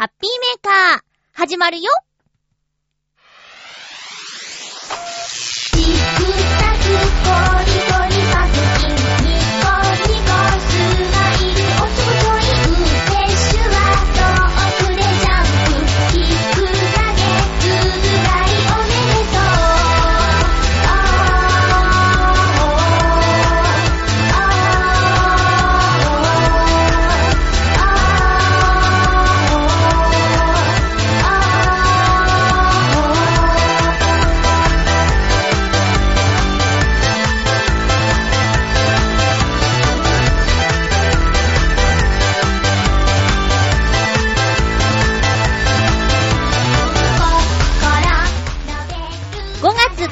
ハッピーメーカー、始まるよ。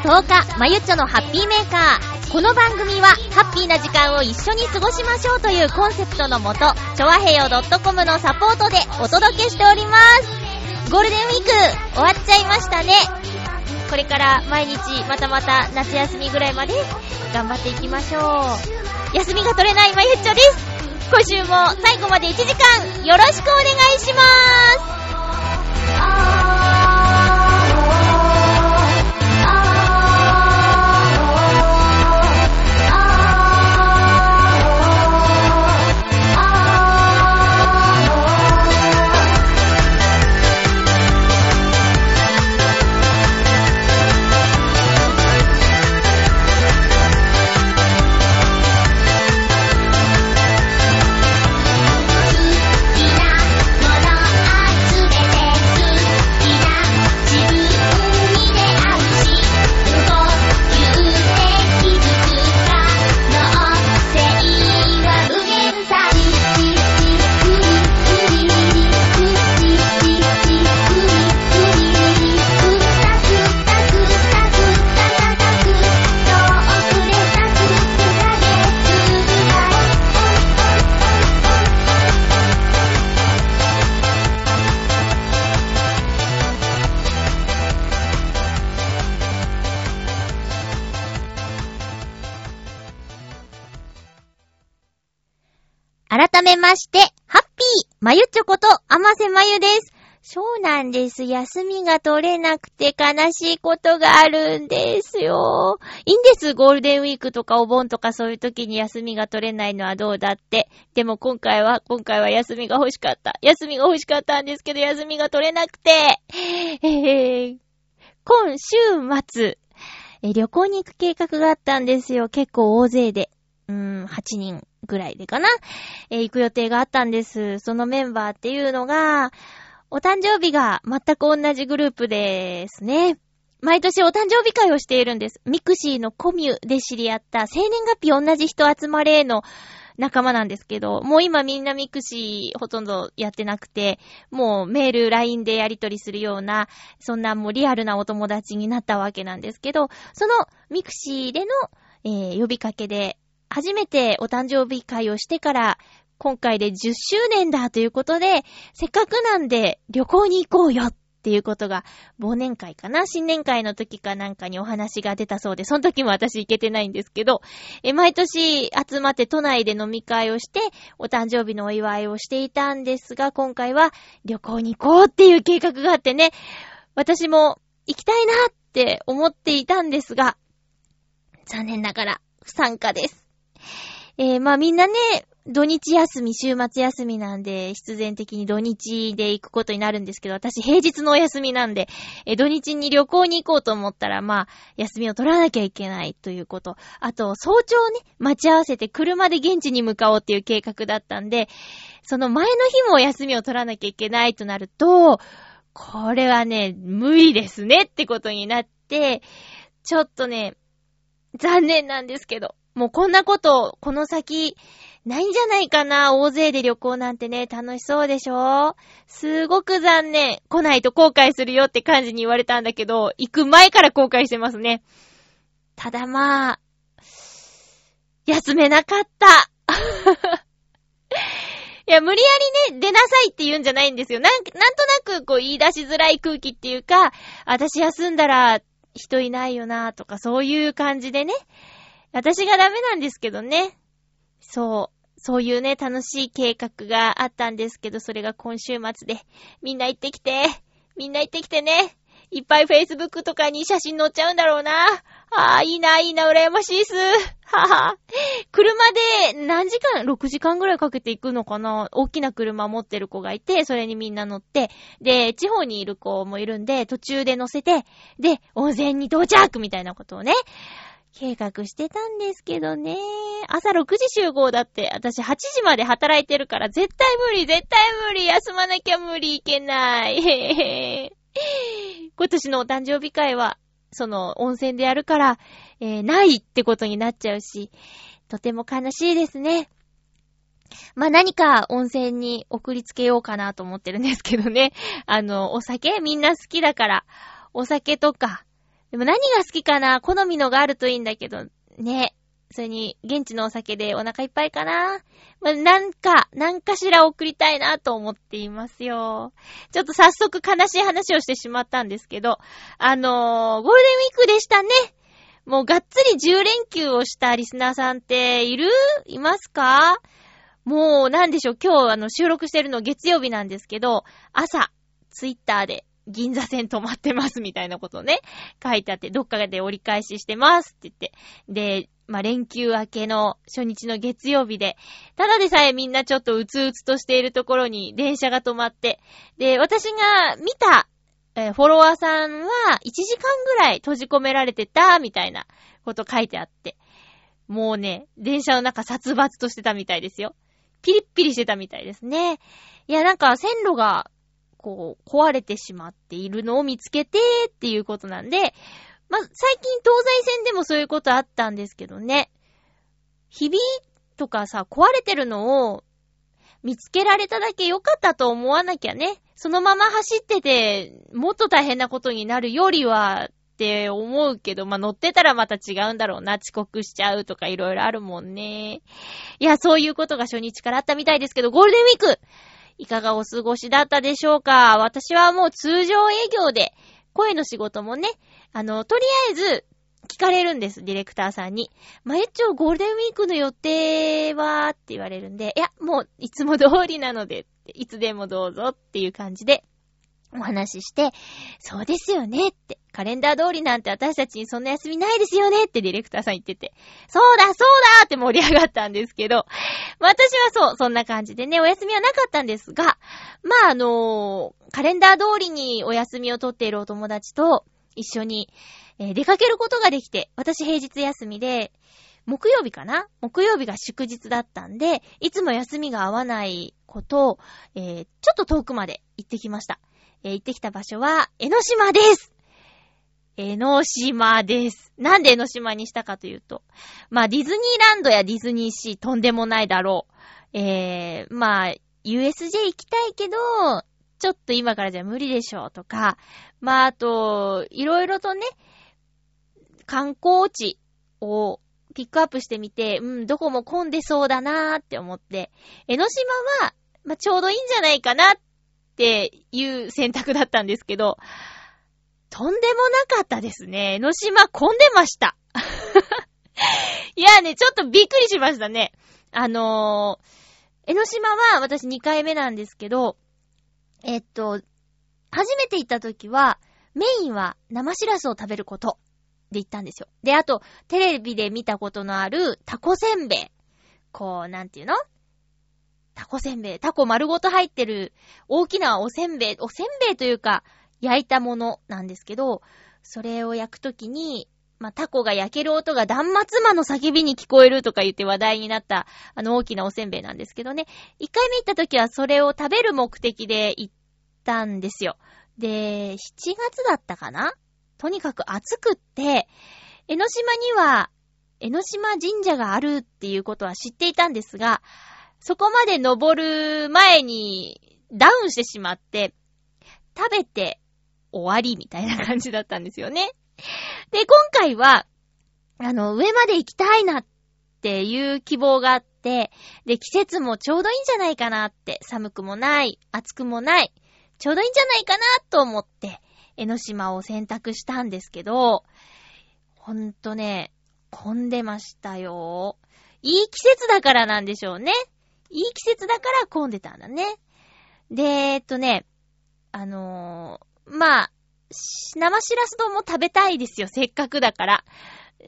10日、まゆっちょのハッピーメーカー。この番組は、ハッピーな時間を一緒に過ごしましょうというコンセプトのもと、ちょわへよ .com のサポートでお届けしております。ゴールデンウィーク、終わっちゃいましたね。これから毎日、またまた夏休みぐらいまで、頑張っていきましょう。休みが取れないまゆっちょです。今週も最後まで1時間、よろしくお願いします。まして、ハッピーまゆちょこと、あませまゆです。そうなんです。休みが取れなくて悲しいことがあるんですよ。いいんです。ゴールデンウィークとかお盆とかそういう時に休みが取れないのはどうだって。でも今回は、今回は休みが欲しかった。休みが欲しかったんですけど、休みが取れなくて。えー、今週末、旅行に行く計画があったんですよ。結構大勢で。うーん、8人ぐらいでかな、えー、行く予定があったんです。そのメンバーっていうのが、お誕生日が全く同じグループですね。毎年お誕生日会をしているんです。ミクシーのコミュで知り合った生年月日同じ人集まれの仲間なんですけど、もう今みんなミクシーほとんどやってなくて、もうメール、LINE でやり取りするような、そんなもうリアルなお友達になったわけなんですけど、そのミクシーでの、えー、呼びかけで初めてお誕生日会をしてから、今回で10周年だということで、せっかくなんで旅行に行こうよっていうことが、忘年会かな新年会の時かなんかにお話が出たそうで、その時も私行けてないんですけど、え、毎年集まって都内で飲み会をして、お誕生日のお祝いをしていたんですが、今回は旅行に行こうっていう計画があってね、私も行きたいなって思っていたんですが、残念ながら不参加です。えー、まあみんなね、土日休み、週末休みなんで、必然的に土日で行くことになるんですけど、私平日のお休みなんで、え土日に旅行に行こうと思ったら、まあ、休みを取らなきゃいけないということ。あと、早朝ね、待ち合わせて車で現地に向かおうっていう計画だったんで、その前の日も休みを取らなきゃいけないとなると、これはね、無理ですねってことになって、ちょっとね、残念なんですけど、もうこんなこと、この先、ないんじゃないかな大勢で旅行なんてね、楽しそうでしょ？すごく残念。来ないと後悔するよって感じに言われたんだけど、行く前から後悔してますね。ただまあ、休めなかった。いや、無理やりね、出なさいって言うんじゃないんですよ。なん、なんとなくこう言い出しづらい空気っていうか、私休んだら人いないよなとかそういう感じでね、私がダメなんですけどね。そう。そういうね、楽しい計画があったんですけど、それが今週末で、みんな行ってきて、みんな行ってきてね。いっぱい Facebook とかに写真載っちゃうんだろうな。ああ、いいな、いいな、羨ましいっす。はは。車で何時間 ?6 時間ぐらいかけて行くのかな大きな車持ってる子がいて、それにみんな乗って、で、地方にいる子もいるんで、途中で乗せて、で、温泉に到着みたいなことをね、計画してたんですけどね。朝6時集合だって、私8時まで働いてるから、絶対無理、絶対無理、休まなきゃ無理、いけない。今年のお誕生日会は、その温泉でやるから、えー、ないってことになっちゃうし、とても悲しいですね。まあ、何か温泉に送りつけようかなと思ってるんですけどね。あの、お酒みんな好きだから、お酒とか。でも何が好きかな好みのがあるといいんだけど、ね。それに、現地のお酒でお腹いっぱいかな。まあ、なんか、なんかしら送りたいなと思っていますよ。ちょっと早速悲しい話をしてしまったんですけど、あのー、ゴールデンウィークでしたね。もうがっつり10連休をしたリスナーさんっている？いますか？もう、なんでしょう、今日あの収録してるの月曜日なんですけど、朝、ツイッターで、銀座線止まってますみたいなことね、書いてあって、どっかで折り返ししてますって言って。で、まあ、連休明けの初日の月曜日で、ただでさえみんなちょっとうつうつとしているところに電車が止まって、で、私が見た、えー、フォロワーさんは1時間ぐらい閉じ込められてた、みたいなこと書いてあって。もうね、電車の中殺伐としてたみたいですよ。ピリッピリしてたみたいですね。いや、なんか線路が、こう、壊れてしまっているのを見つけてっていうことなんで、ま最近東西線でもそういうことあったんですけどね。日々とかさ、壊れてるのを見つけられただけ良かったと思わなきゃね。そのまま走ってて、もっと大変なことになるよりは、って思うけど、まあ、乗ってたらまた違うんだろうな。遅刻しちゃうとかいろいろあるもんね。いや、そういうことが初日からあったみたいですけど、ゴールデンウィークいかがお過ごしだったでしょうか？私はもう通常営業で、声の仕事もね、あの、とりあえず、聞かれるんです、ディレクターさんに。まゆっちょ、ゴールデンウィークの予定はって言われるんで、いや、もう、いつも通りなので、いつでもどうぞっていう感じで、お話しして、そうですよねって、カレンダー通りなんて私たちにそんな休みないですよねってディレクターさん言ってて、そうだそうだって盛り上がったんですけど、私はそう、そんな感じでね、お休みはなかったんですが、まああのー、カレンダー通りにお休みを取っているお友達と一緒に、えー、出かけることができて、私平日休みで、木曜日かな？木曜日が祝日だったんで、いつも休みが合わないことを、えー、ちょっと遠くまで行ってきました。えー、行ってきた場所は、江ノ島です。江ノ島です。なんで江ノ島にしたかというと、まあディズニーランドやディズニーシーとんでもないだろう。えー、まあ、USJ 行きたいけど、ちょっと今からじゃ無理でしょうとか、まああと、いろいろとね、観光地をピックアップしてみて、うん、どこも混んでそうだなーって思って、江ノ島は、まあ、ちょうどいいんじゃないかなっっていう選択だったんですけど、とんでもなかったですね。江ノ島混んでました。いやね、ちょっとびっくりしましたね。あのー、江ノ島は私2回目なんですけど、えっと、初めて行った時は、メインは生しらすを食べることで行ったんですよ。で、あと、テレビで見たことのあるタコせんべい。こう、なんていうの？タコせんべい。タコ丸ごと入ってる大きなおせんべい、おせんべいというか、焼いたものなんですけど、それを焼くときに、まあ、タコが焼ける音が断末魔の叫びに聞こえるとか言って話題になった、あの大きなおせんべいなんですけどね。一回目行った時はそれを食べる目的で行ったんですよ。で、7月だったかな？とにかく暑くって、江ノ島には、江ノ島神社があるっていうことは知っていたんですが、そこまで登る前にダウンしてしまって、食べて終わりみたいな感じだったんですよね。で、今回は、あの、上まで行きたいなっていう希望があって、で、季節もちょうどいいんじゃないかなって、寒くもない、暑くもない、ちょうどいいんじゃないかなと思って、江ノ島を選択したんですけど、ほんとね、混んでましたよ。いい季節だからなんでしょうね。いい季節だから混んでたんだね。で、えっとね、あのー、まあ、生しらす丼も食べたいですよ、せっかくだから。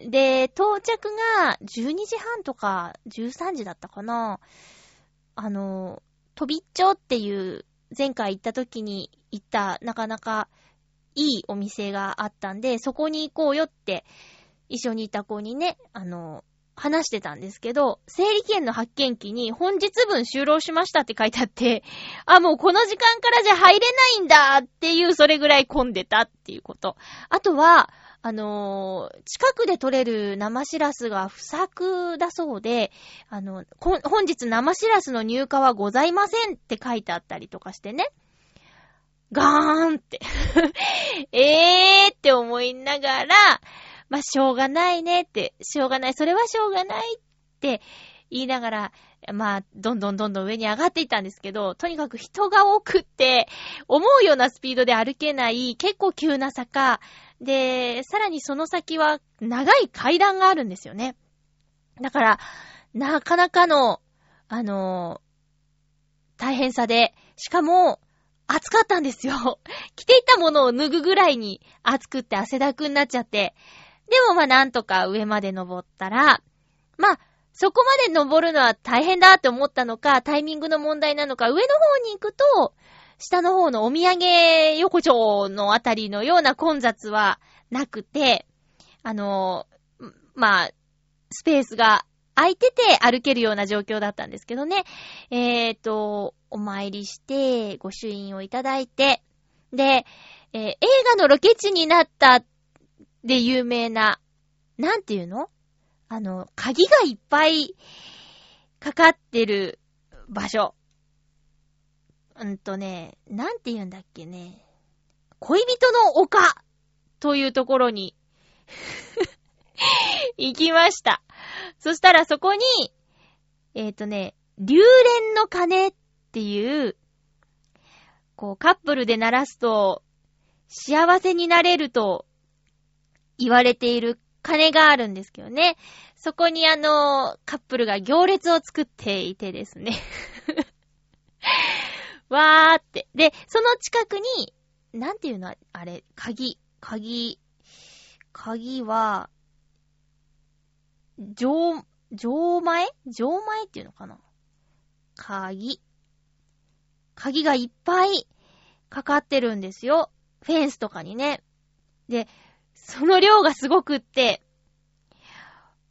で、到着が12時半とか13時だったかな。あの、飛びっちょっていう前回行った時に行ったなかなかいいお店があったんで、そこに行こうよって一緒にいた子にね、あの、話してたんですけど、整理券の発見機に本日分終了しましたって書いてあって、あ、もうこの時間からじゃ入れないんだっていう、それぐらい混んでたっていうこと。あとは、あのー、近くで取れる生しらすが不作だそうで、あの、本日生しらすの入荷はございませんって書いてあったりとかしてね。ガーンって えーって思いながら、まあ、しょうがないねって、しょうがない、それはしょうがないって言いながら、まあ、どんどんどんどん上に上がっていったんですけど、とにかく人が多くって、思うようなスピードで歩けない、結構急な坂、で、さらにその先は長い階段があるんですよね。だから、なかなかの、あのー、大変さで、しかも、暑かったんですよ。着ていたものを脱ぐぐらいに暑くって汗だくになっちゃって、でもまあなんとか上まで登ったら、まあ、そこまで登るのは大変だって思ったのか、タイミングの問題なのか、上の方に行くと、下の方のお土産横丁のあたりのような混雑はなくて、あの、まあ、スペースが空いてて歩けるような状況だったんですけどね。えっ、ー、と、お参りして、御朱印をいただいて、で、えー、映画のロケ地になったで有名な、なんていうの？あの、鍵がいっぱいかかってる場所。うんとね、なんて言うんだっけね。恋人の丘というところに 行きました。そしたらそこに、えっ、ー、とね、竜蓮の鐘っていう、こう、カップルで鳴らすと、幸せになれると言われている鐘があるんですけどね。そこにあの、カップルが行列を作っていてですね。わーって。で、その近くに、なんていうのあれ、鍵、鍵、鍵は、上、上前？上前っていうのかな？鍵。鍵がいっぱいかかってるんですよ。フェンスとかにね。で、その量がすごくって、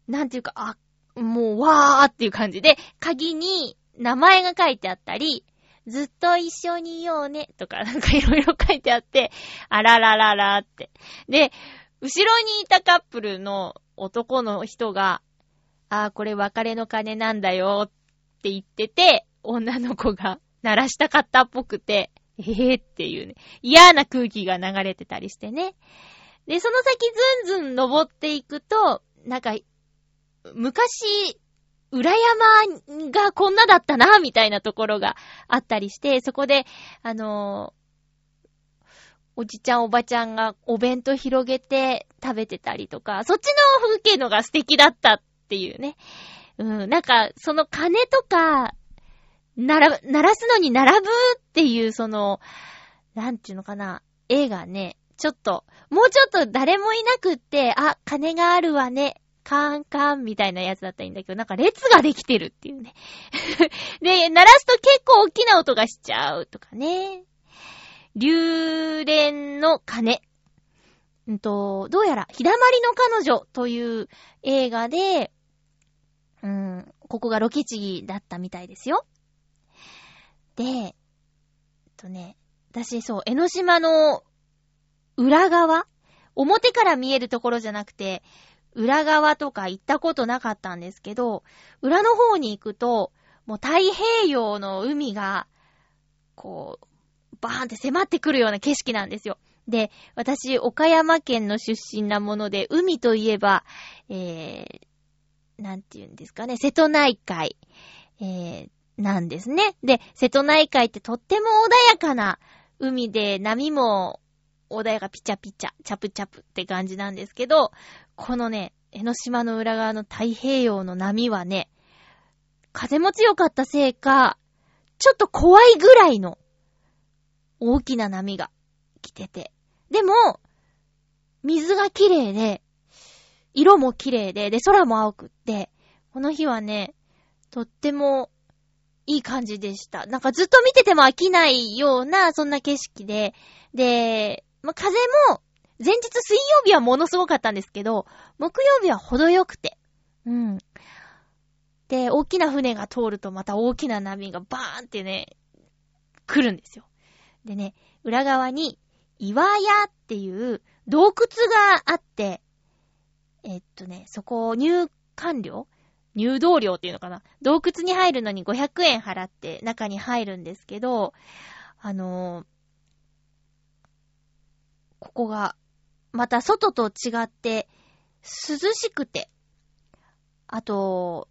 なんていうか、あ、もう、わーっていう感じで、鍵に名前が書いてあったり、ずっと一緒にいようね、とか、なんかいろいろ書いてあって、あららららって。で、後ろにいたカップルの男の人が、ああ、これ別れの鐘なんだよって言ってて、女の子が鳴らしたかったっぽくて、ええー、っていうね、嫌な空気が流れてたりしてね。で、その先ずんずん登っていくと、なんか、昔、裏山がこんなだったな、みたいなところがあったりして、そこで、あのー、おじちゃんおばちゃんがお弁当広げて食べてたりとか、そっちの風景のが素敵だったっていうね。うん、なんか、その鐘とか、なら、鳴らすのに並ぶっていう、その、なんていうのかな、絵がね、ちょっと、もうちょっと誰もいなくって、あ、金があるわね。カンカンみたいなやつだったらいいんだけど、なんか列ができてるっていうね。で、鳴らすと結構大きな音がしちゃうとかね。竜蓮の鐘。うんと、どうやら、ひだまりの彼女という映画で、うん、ここがロケ地だったみたいですよ。で、えっとね、私、そう、江ノ島の裏側？表から見えるところじゃなくて、裏側とか行ったことなかったんですけど、裏の方に行くと、もう太平洋の海が、こう、バーンって迫ってくるような景色なんですよ。で、私、岡山県の出身なもので、海といえば、えー、なんて言うんですかね、瀬戸内海、えー、なんですね。で、瀬戸内海ってとっても穏やかな海で波もお題がピチャピチャ、チャプチャプって感じなんですけど、このね、江ノ島の裏側の太平洋の波はね、風も強かったせいか、ちょっと怖いぐらいの大きな波が来てて。でも、水が綺麗で、色も綺麗で、で、空も青くって、この日はね、とってもいい感じでした。なんかずっと見てても飽きないような、そんな景色で、で、まあ、風も、前日水曜日はものすごかったんですけど、木曜日は程よくて。うん。で、大きな船が通るとまた大きな波がバーンってね、来るんですよ。でね、裏側に、岩屋っていう洞窟があって、えっとね、そこ入館料？入道料っていうのかな？洞窟に入るのに500円払って中に入るんですけど、あのー、ここが、また外と違って涼しくて、あと、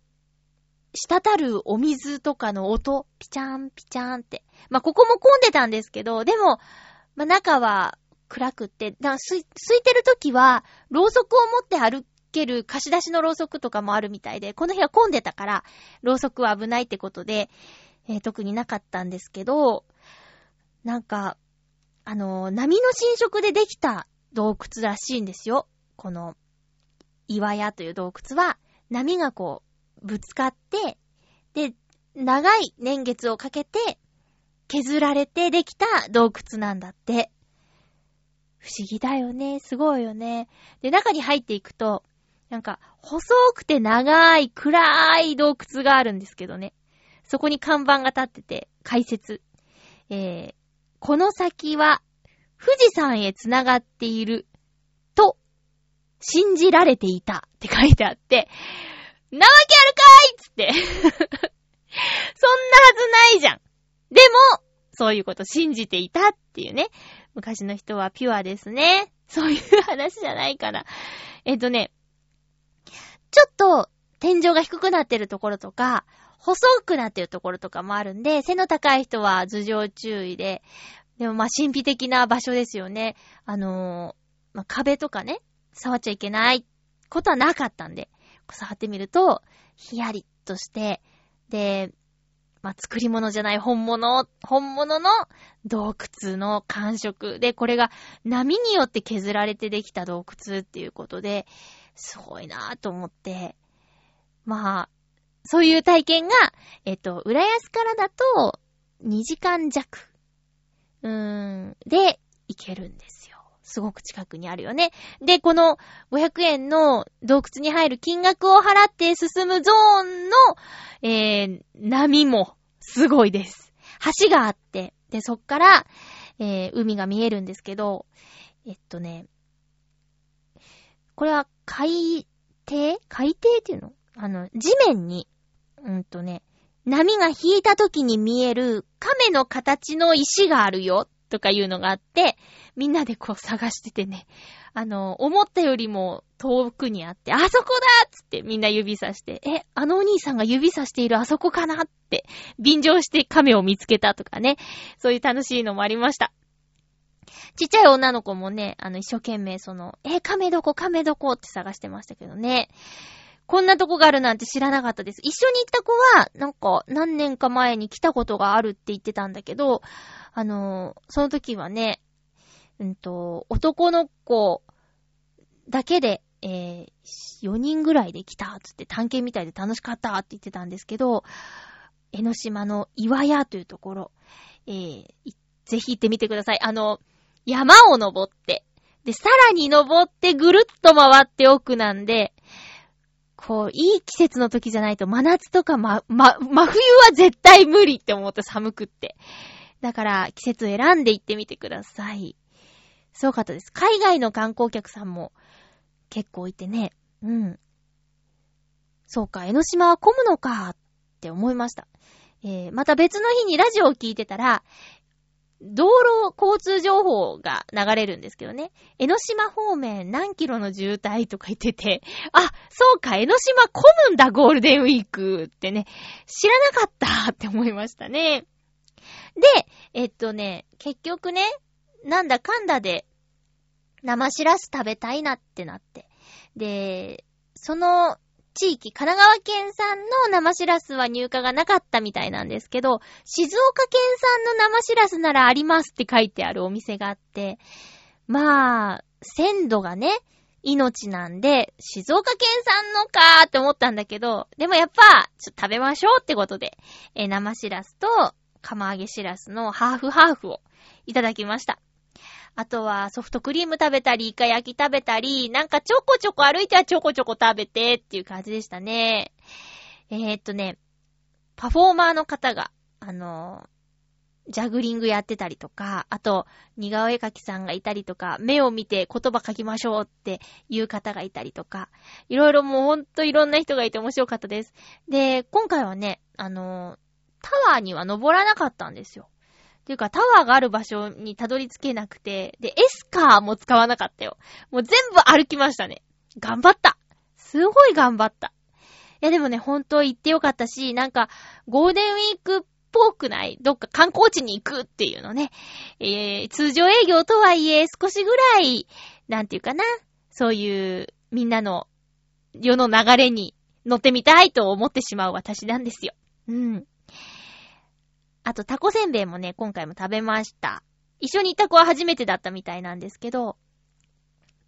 滴るお水とかの音、ピチャンピチャンって。まあ、ここも混んでたんですけど、でも、まあ、中は暗くって、だす、空いてる時は、ろうそくを持って歩ける貸し出しのろうそくとかもあるみたいで、この日は混んでたから、ろうそくは危ないってことで、えー、特になかったんですけど、なんか、あの、波の浸食でできた洞窟らしいんですよ。この、岩屋という洞窟は、波がこう、ぶつかって、で、長い年月をかけて、削られてできた洞窟なんだって。不思議だよね。すごいよね。で、中に入っていくと、なんか、細くて長い、暗い洞窟があるんですけどね。そこに看板が立ってて、解説。えー、この先は、富士山へ繋がっている、と、信じられていたって書いてあって、なわけあるかいつって。そんなはずないじゃん。でも、そういうこと信じていたっていうね。昔の人はピュアですね。そういう話じゃないから。えっとね、ちょっと天井が低くなってるところとか、細くなってるところとかもあるんで、背の高い人は頭上注意で、でもまあ神秘的な場所ですよね。あのー、まあ、壁とかね、触っちゃいけないことはなかったんで、触ってみると、ヒヤリとして、で、まあ、作り物じゃない本物、本物の洞窟の感触で、これが波によって削られてできた洞窟っていうことで、すごいなぁと思って、まあ、そういう体験が、えっと、浦安からだと、2時間弱、うーん、で、行けるんですよ。すごく近くにあるよね。で、この500円の洞窟に入る金額を払って進むゾーンの、えー、波もすごいです。橋があって、で、そっから、えー、海が見えるんですけど、えっとね、これは海底？海底っていうの？あの、地面に、うんとね、波が引いた時に見える亀の形の石があるよとかいうのがあって、みんなでこう探しててね、あの、思ったよりも遠くにあって、あそこだっつってみんな指さして、え、あのお兄さんが指さしているあそこかなって、便乗して亀を見つけたとかね、そういう楽しいのもありました。ちっちゃい女の子もね、あの、一生懸命その、え、亀どこ、亀どこって探してましたけどね。こんなとこがあるなんて知らなかったです。一緒に行った子は、なんか、何年か前に来たことがあるって言ってたんだけど、あのその時はね、うんと、男の子だけで、えー、4人ぐらいで来た、つって探検みたいで楽しかったって言ってたんですけど、江ノ島の岩屋というところ、えー、ぜひ行ってみてください。あの、山を登って、で、さらに登ってぐるっと回って奥なんで、こう、いい季節の時じゃないと真夏とかま、ま、真冬は絶対無理って思って寒くって。だから季節を選んで行ってみてください。すごかったです。海外の観光客さんも結構いてね。うん。そうか、江ノ島は混むのかって思いました。えー、また別の日にラジオを聞いてたら、道路交通情報が流れるんですけどね。江ノ島方面何キロの渋滞とか言ってて、あ、そうか、江ノ島混むんだ、ゴールデンウィークってね、知らなかったって思いましたね。で、えっとね、結局ね、なんだかんだで、生しらす食べたいなってなって。で、その地域、神奈川県産の生しらすは入荷がなかったみたいなんですけど、静岡県産の生しらすならありますって書いてあるお店があって、まあ、鮮度がね、命なんで、静岡県産のかーって思ったんだけど、でもやっぱ、ちょっと食べましょうってことで、えー、生しらすと、釜揚げしらすのハーフハーフをいただきました。あとはソフトクリーム食べたり、イカ焼き食べたり、なんかちょこちょこ歩いてはちょこちょこ食べてっていう感じでしたね。えー、っとね、パフォーマーの方が、あのジャグリングやってたりとか、あと、似顔絵描きさんがいたりとか、目を見て言葉書きましょうっていう方がいたりとか、いろいろもうほんといろんな人がいて面白かったです。で、今回はね、あの、タワーには登らなかったんですよ。ていうか、タワーがある場所にたどり着けなくて、で、エスカーも使わなかったよ。もう全部歩きましたね。頑張ったすごい頑張った。いやでもね、ほんと行ってよかったし、なんか、ゴールデンウィークっぽくない？どっか観光地に行くっていうのね。えー、通常営業とはいえ少しぐらい、なんていうかな？そういうみんなの世の流れに乗ってみたいと思ってしまう私なんですよ。うん。あと、タコせんべいもね、今回も食べました。一緒に行った子は初めてだったみたいなんですけど、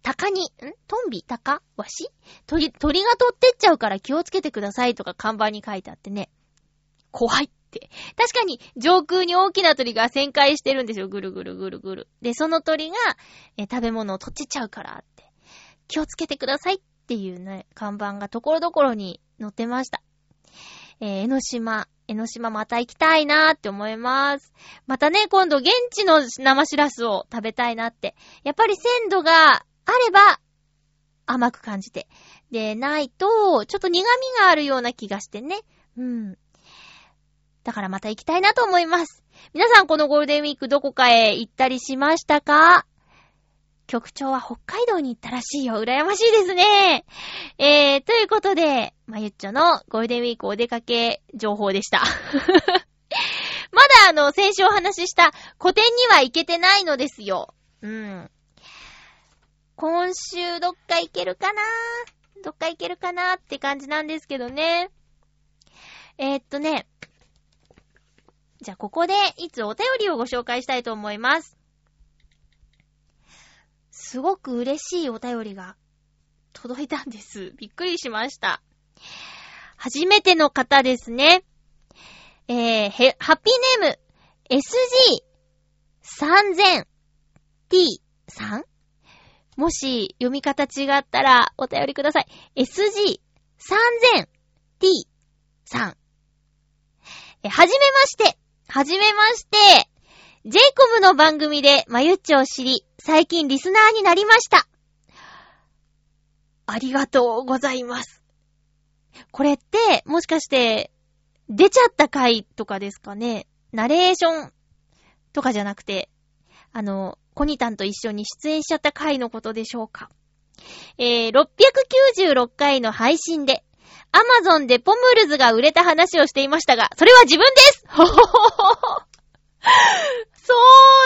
鷹に、ん？トンビ？鷹？わし？鳥、鳥が取ってっちゃうから気をつけてくださいとか看板に書いてあってね。怖いって。確かに、上空に大きな鳥が旋回してるんですよ。ぐるぐるぐるぐる。で、その鳥が、え食べ物を取っちちゃうからって。気をつけてくださいっていうね、看板がところどころに載ってました。えー、江ノ島、江ノ島また行きたいなーって思います。またね、今度現地の生しらすを食べたいなって。やっぱり鮮度があれば甘く感じて。で、ないと、ちょっと苦味があるような気がしてね。うん。だからまた行きたいなと思います。皆さんこのゴールデンウィークどこかへ行ったりしましたか？局長は北海道に行ったらしいよ。羨ましいですね。えー、ということで、まゆっちょのゴールデンウィークお出かけ情報でした。まだあの、先週お話しした古典には行けてないのですよ。うん。今週どっか行けるかな？どっか行けるかなって感じなんですけどね。えー、っとね、じゃあ、ここで、いつお便りをご紹介したいと思います。すごく嬉しいお便りが届いたんです。びっくりしました。初めての方ですね。えー、へ、ハッピーネーム、SG3000T さんもし読み方違ったらお便りください。SG3000T さん。え、はじめまして。はじめまして。ジェイコムの番組でまゆっちを知り、最近リスナーになりました。ありがとうございます。これって、もしかして、出ちゃった回とかですかね？ナレーションとかじゃなくて、あの、コニタンと一緒に出演しちゃった回のことでしょうか。えー、696回の配信で、アマゾンでポムルズが売れた話をしていましたが、それは自分ですほほほほほ そう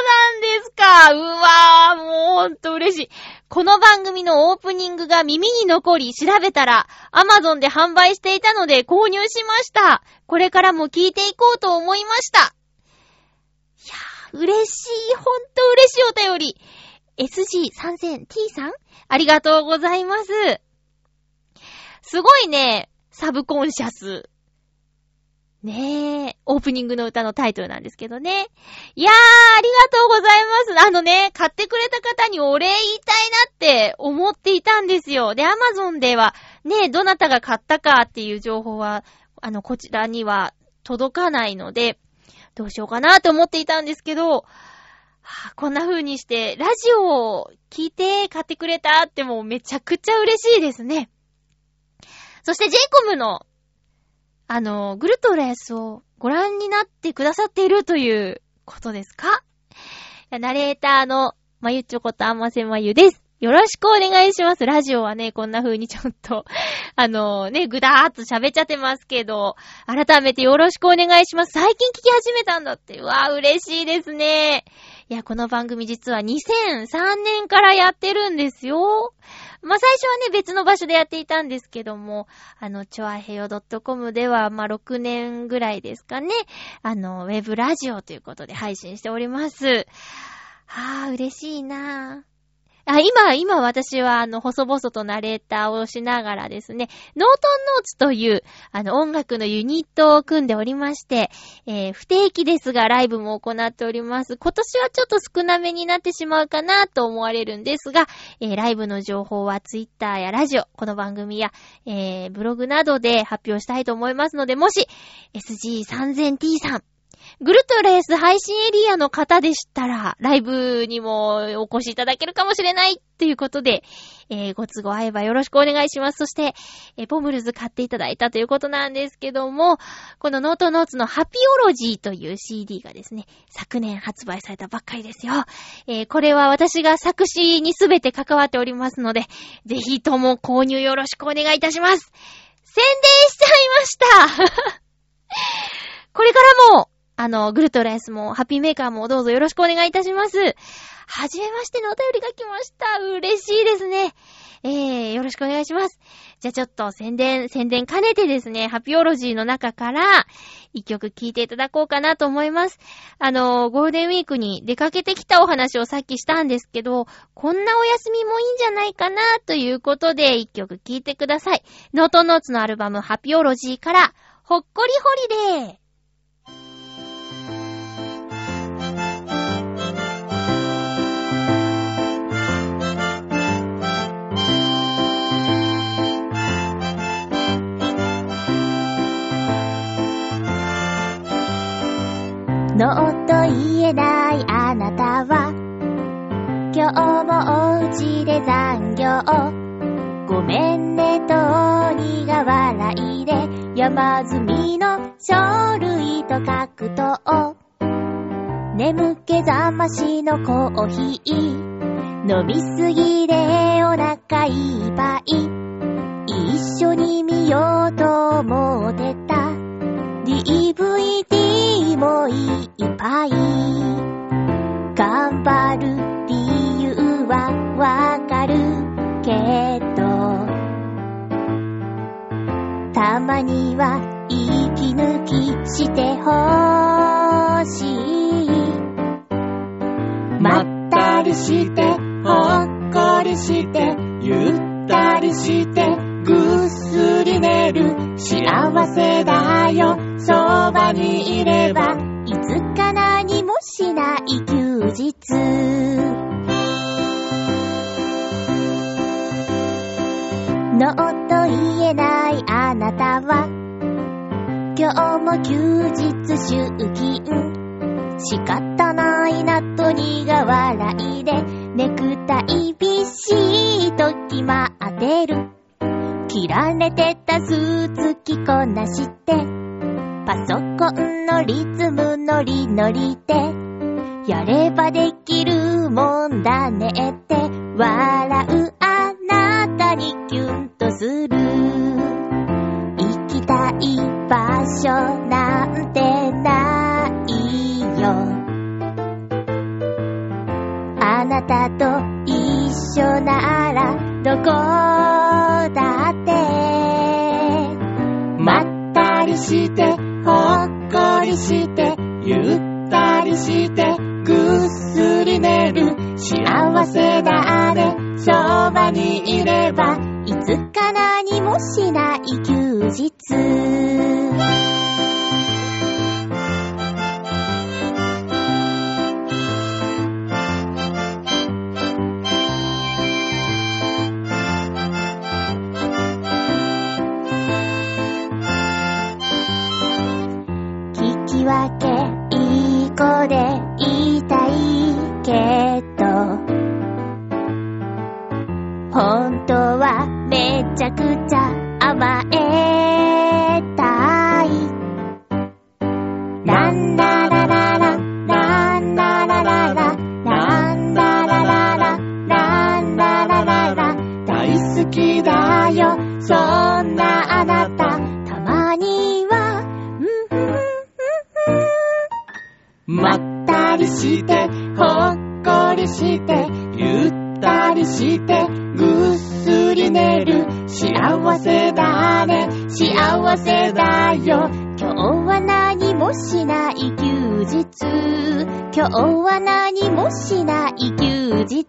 なんですかうわぁ、もうほんと嬉しい。この番組のオープニングが耳に残り調べたら、アマゾンで販売していたので購入しました。これからも聞いていこうと思いました。いやぁ、嬉しい。ほんと嬉しいお便り。SG3000T さんありがとうございます。すごいね、サブコンシャス。ねえ、オープニングの歌のタイトルなんですけどね。いやー、ありがとうございます。あのね、買ってくれた方にお礼言いたいなって思っていたんですよ。で、アマゾンでは、ねえ、どなたが買ったかっていう情報は、あの、こちらには届かないので、どうしようかなと思っていたんですけど、はあ、こんな風にして、ラジオを聞いて買ってくれたってもうめちゃくちゃ嬉しいですね。そして j イコムの、あの、グルトレスをご覧になってくださっているということですか？ナレーターのまゆちょことあませまゆです。よろしくお願いします。ラジオはね、こんな風にちょっと、あのね、ぐだーっと喋っちゃってますけど、改めてよろしくお願いします。最近聞き始めたんだって。うわー、嬉しいですね。いや、この番組実は2003年からやってるんですよ。まあ、最初はね、別の場所でやっていたんですけども、あの、ちょあへよ .com では、まあ、6年ぐらいですかね、あの、ウェブラジオということで配信しております。はぁ、嬉しいなぁ。あ、今、今私はあの、細々とナレーターをしながらですね、ノートンノーツという、あの、音楽のユニットを組んでおりまして、えー、不定期ですが、ライブも行っております。今年はちょっと少なめになってしまうかなと思われるんですが、えー、ライブの情報はツイッターやラジオ、この番組や、えー、ブログなどで発表したいと思いますので、もし、SG3000T さん、グルトレース配信エリアの方でしたら、ライブにもお越しいただけるかもしれないっていうことで、えー、ご都合合えばよろしくお願いします。そして、えー、ポムルズ買っていただいたということなんですけども、このノートノーツのハピオロジーという CD がですね、昨年発売されたばっかりですよ。えー、これは私が作詞にすべて関わっておりますので、ぜひとも購入よろしくお願いいたします。宣伝しちゃいました これからも、あの、グルトレースも、ハッピーメーカーもどうぞよろしくお願いいたします。はじめましてのお便りが来ました。嬉しいですね。えー、よろしくお願いします。じゃあちょっと宣伝、宣伝兼ねてですね、ハピオロジーの中から一曲聴いていただこうかなと思います。あの、ゴールデンウィークに出かけてきたお話をさっきしたんですけど、こんなお休みもいいんじゃないかなということで一曲聴いてください。ノートノーツのアルバムハピオロジーから、ほっこりホリデー。ノーと言えないあなたは今日もお家で残業。ごめんねと苦笑いで。山積みの書類と書くと眠気覚ましのコーヒー。飲みすぎでお腹いっぱい。一緒に見ようと思ってた。いっぱい。頑張る理由はわかるけどたまには息抜きしてほしい。まったりしてほっこりしてゆったりしてぐっすり寝る。幸せだよ。そばにいればいつか何もしない休日。ノーと言えないあなたは今日も休日出勤。仕方ないなと苦笑いでネクタイビシーと決まってる。切られてたスーツ着こなしてパソコンのリズムノリノリで、やればできるもんだねって笑うあなたにキュンとする。行きたい場所なんてないよ。あなたと一緒ならどこしてほっこりして、ゆったりして、ぐっすり寝る。幸せだね、そばにいれば、いつか何もしない休日。せだよ。今日は何もしない休日。今日は何もしない休日。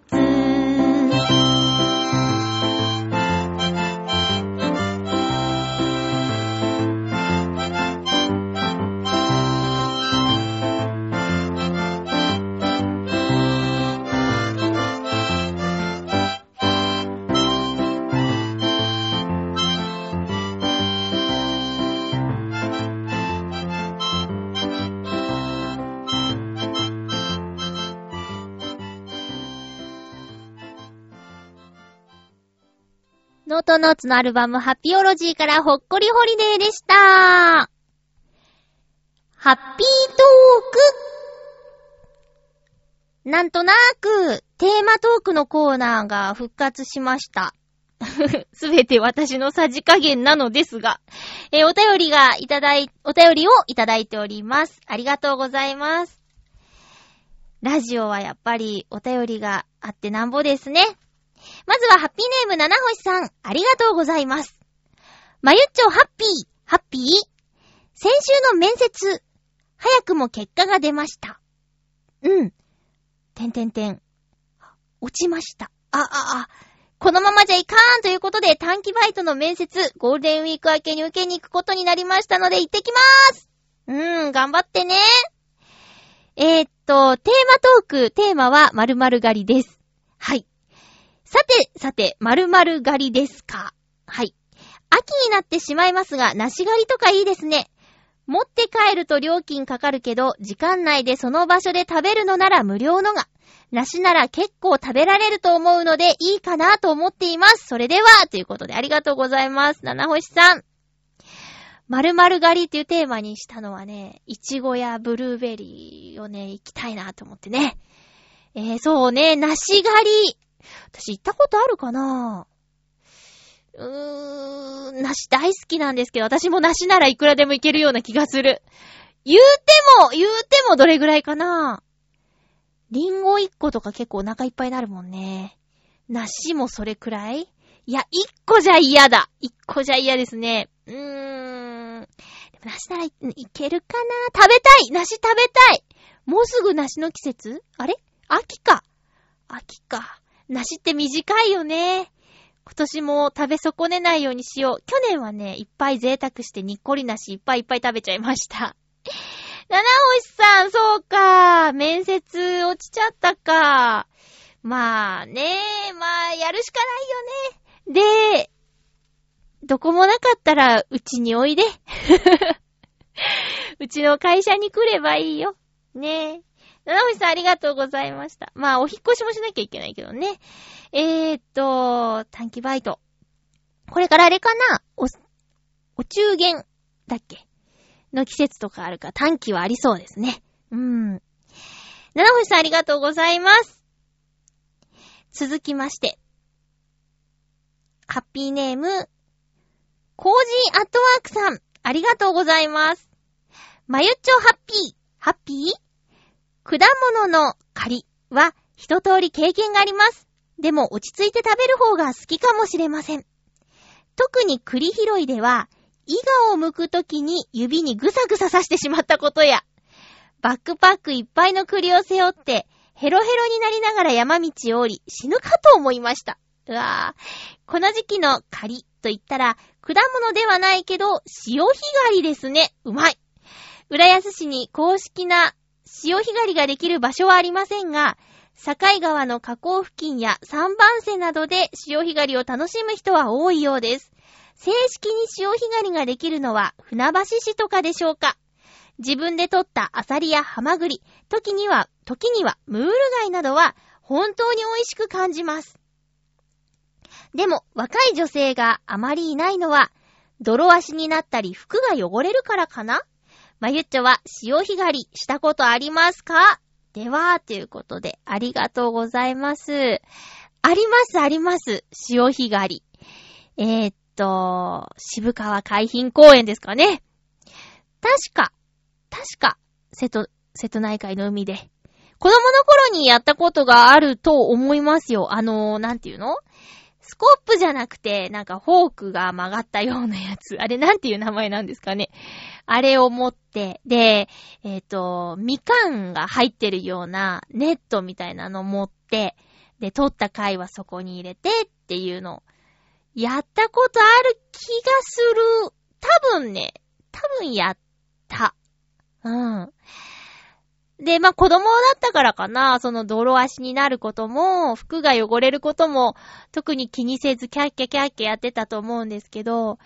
ーノーツのアルバムハッピオロジーからほっこりホリデーでした。ハッピートークなんとなく、テーマトークのコーナーが復活しました。すべて私のさじ加減なのですが、えーお便りがいただい、お便りをいただいております。ありがとうございます。ラジオはやっぱりお便りがあってなんぼですね。まずはハッピーネーム七星さん、ありがとうございます。まゆっちょハッピー、ハッピー？先週の面接、早くも結果が出ました。うん。てんてんてん。落ちました。あ、あ、あ。このままじゃいかーんということで短期バイトの面接、ゴールデンウィーク明けに受けに行くことになりましたので行ってきまーすうーん、頑張ってねえー、っと、テーマトーク、テーマは〇〇狩りです。はい。さて、さて、〇〇狩りですか。はい。秋になってしまいますが、梨狩りとかいいですね。持って帰ると料金かかるけど、時間内でその場所で食べるのなら無料のが。梨なら結構食べられると思うのでいいかなと思っています。それでは、ということでありがとうございます。七星さん。〇〇狩りっていうテーマにしたのはね、いちごやブルーベリーをね、行きたいなと思ってね。えー、そうね、梨狩り。私行ったことあるかな？うーん、梨大好きなんですけど、私も梨ならいくらでもいけるような気がする。言うても、言うてもどれぐらいかな？リンゴ1個とか結構お腹いっぱいになるもんね。梨もそれくらい？いや、1個じゃ嫌だ。1個じゃ嫌ですね。うーん。でも梨ならいいけるかな？食べたい梨食べたいもうすぐ梨の季節？あれ？秋か。秋か。梨って短いよね。今年も食べ損ねないようにしよう。去年はね、いっぱい贅沢してにっこり梨いっぱいいっぱい食べちゃいました。七星さん、そうか。面接落ちちゃったか。まあね、まあ、やるしかないよね。で、どこもなかったら、うちにおいで。うちの会社に来ればいいよ。ねえ。七星さんありがとうございました。まあ、お引っ越しもしなきゃいけないけどね。えーっと、短期バイト。これからあれかな？お、お中元だっけ？の季節とかあるか短期はありそうですね。うーん。七星さんありがとうございます。続きまして。ハッピーネーム、コージーアットワークさん、ありがとうございます。まゆっちょハッピー、ハッピー？果物の狩りは一通り経験があります。でも落ち着いて食べる方が好きかもしれません。特に栗拾いでは、イガを剥くときに指にぐさぐさ刺してしまったことや、バックパックいっぱいの栗を背負って、ヘロヘロになりながら山道を降り、死ぬかと思いました。うわぁ。この時期の狩りと言ったら、果物ではないけど、潮干狩りですね。うまい。浦安市に公式な潮干狩りができる場所はありませんが、境川の河口付近や三番線などで潮干狩りを楽しむ人は多いようです。正式に潮干狩りができるのは船橋市とかでしょうか？自分で取ったアサリやハマグリ、時には、時にはムール貝などは本当に美味しく感じます。でも、若い女性があまりいないのは、泥足になったり服が汚れるからかな？まゆっちょは潮干狩りしたことありますか？では、ということで、ありがとうございます。あります、あります。潮干狩り。えー、っと、渋川海浜公園ですかね。確か、確か、瀬戸、瀬戸内海の海で。子供の頃にやったことがあると思いますよ。あの、なんていうの？スコップじゃなくて、なんかフォークが曲がったようなやつ。あれなんていう名前なんですかね？あれを持って、で、えっ、ー、と、みかんが入ってるようなネットみたいなの持って、で、取った貝はそこに入れてっていうの、やったことある気がする。多分ね、多分やった。うん。で、まあ、子供だったからかな、その泥足になることも、服が汚れることも、特に気にせずキャッキャキャッキャやってたと思うんですけど、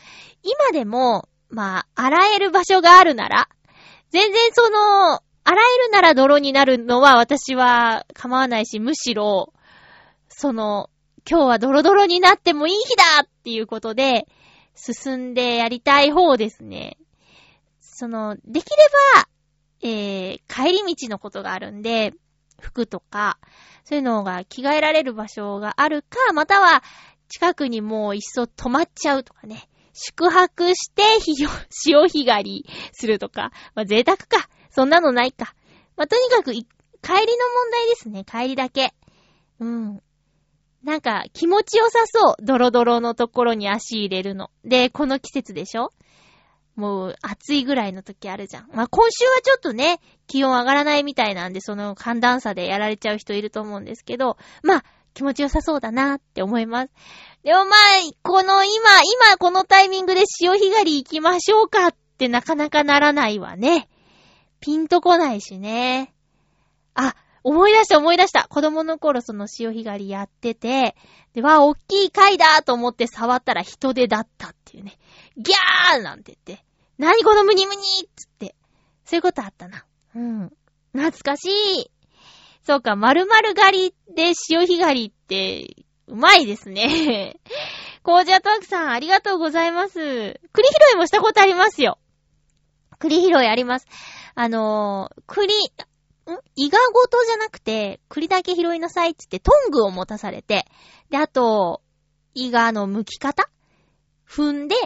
今でも、まあ、洗える場所があるなら、全然その、洗えるなら泥になるのは私は構わないし、むしろ、その、今日はドロドロになってもいい日だっていうことで、進んでやりたい方ですね。その、できれば、えー、帰り道のことがあるんで、服とか、そういうのが着替えられる場所があるか、または近くにもういっそ泊まっちゃうとかね。宿泊して潮干狩りするとか。まあ、贅沢か。そんなのないか。まあ、とにかく、帰りの問題ですね。帰りだけ。うん。なんか、気持ちよさそう。ドロドロのところに足入れるの。で、この季節でしょ？もう暑いぐらいの時あるじゃん。まあ、今週はちょっとね、気温上がらないみたいなんで、その寒暖差でやられちゃう人いると思うんですけど、まあ、気持ちよさそうだなって思います。でもまあ、この今、今このタイミングで潮干狩り行きましょうかってなかなかならないわね。ピンとこないしね。あ、思い出した思い出した。子供の頃その潮干狩りやってて、で、わ、おっきい貝だと思って触ったら人手だったっていうね。ギャーなんて言って。なにこのムニムニつって。そういうことあったな。うん。懐かしい。そうか、丸々狩りで潮干狩りって、うまいですね。コージャトワークさん、ありがとうございます。栗拾いもしたことありますよ。栗拾いあります。あのー、栗、ん？イガごとじゃなくて、栗だけ拾いなさいって言ってトングを持たされて、で、あと、イガの剥き方？踏んで、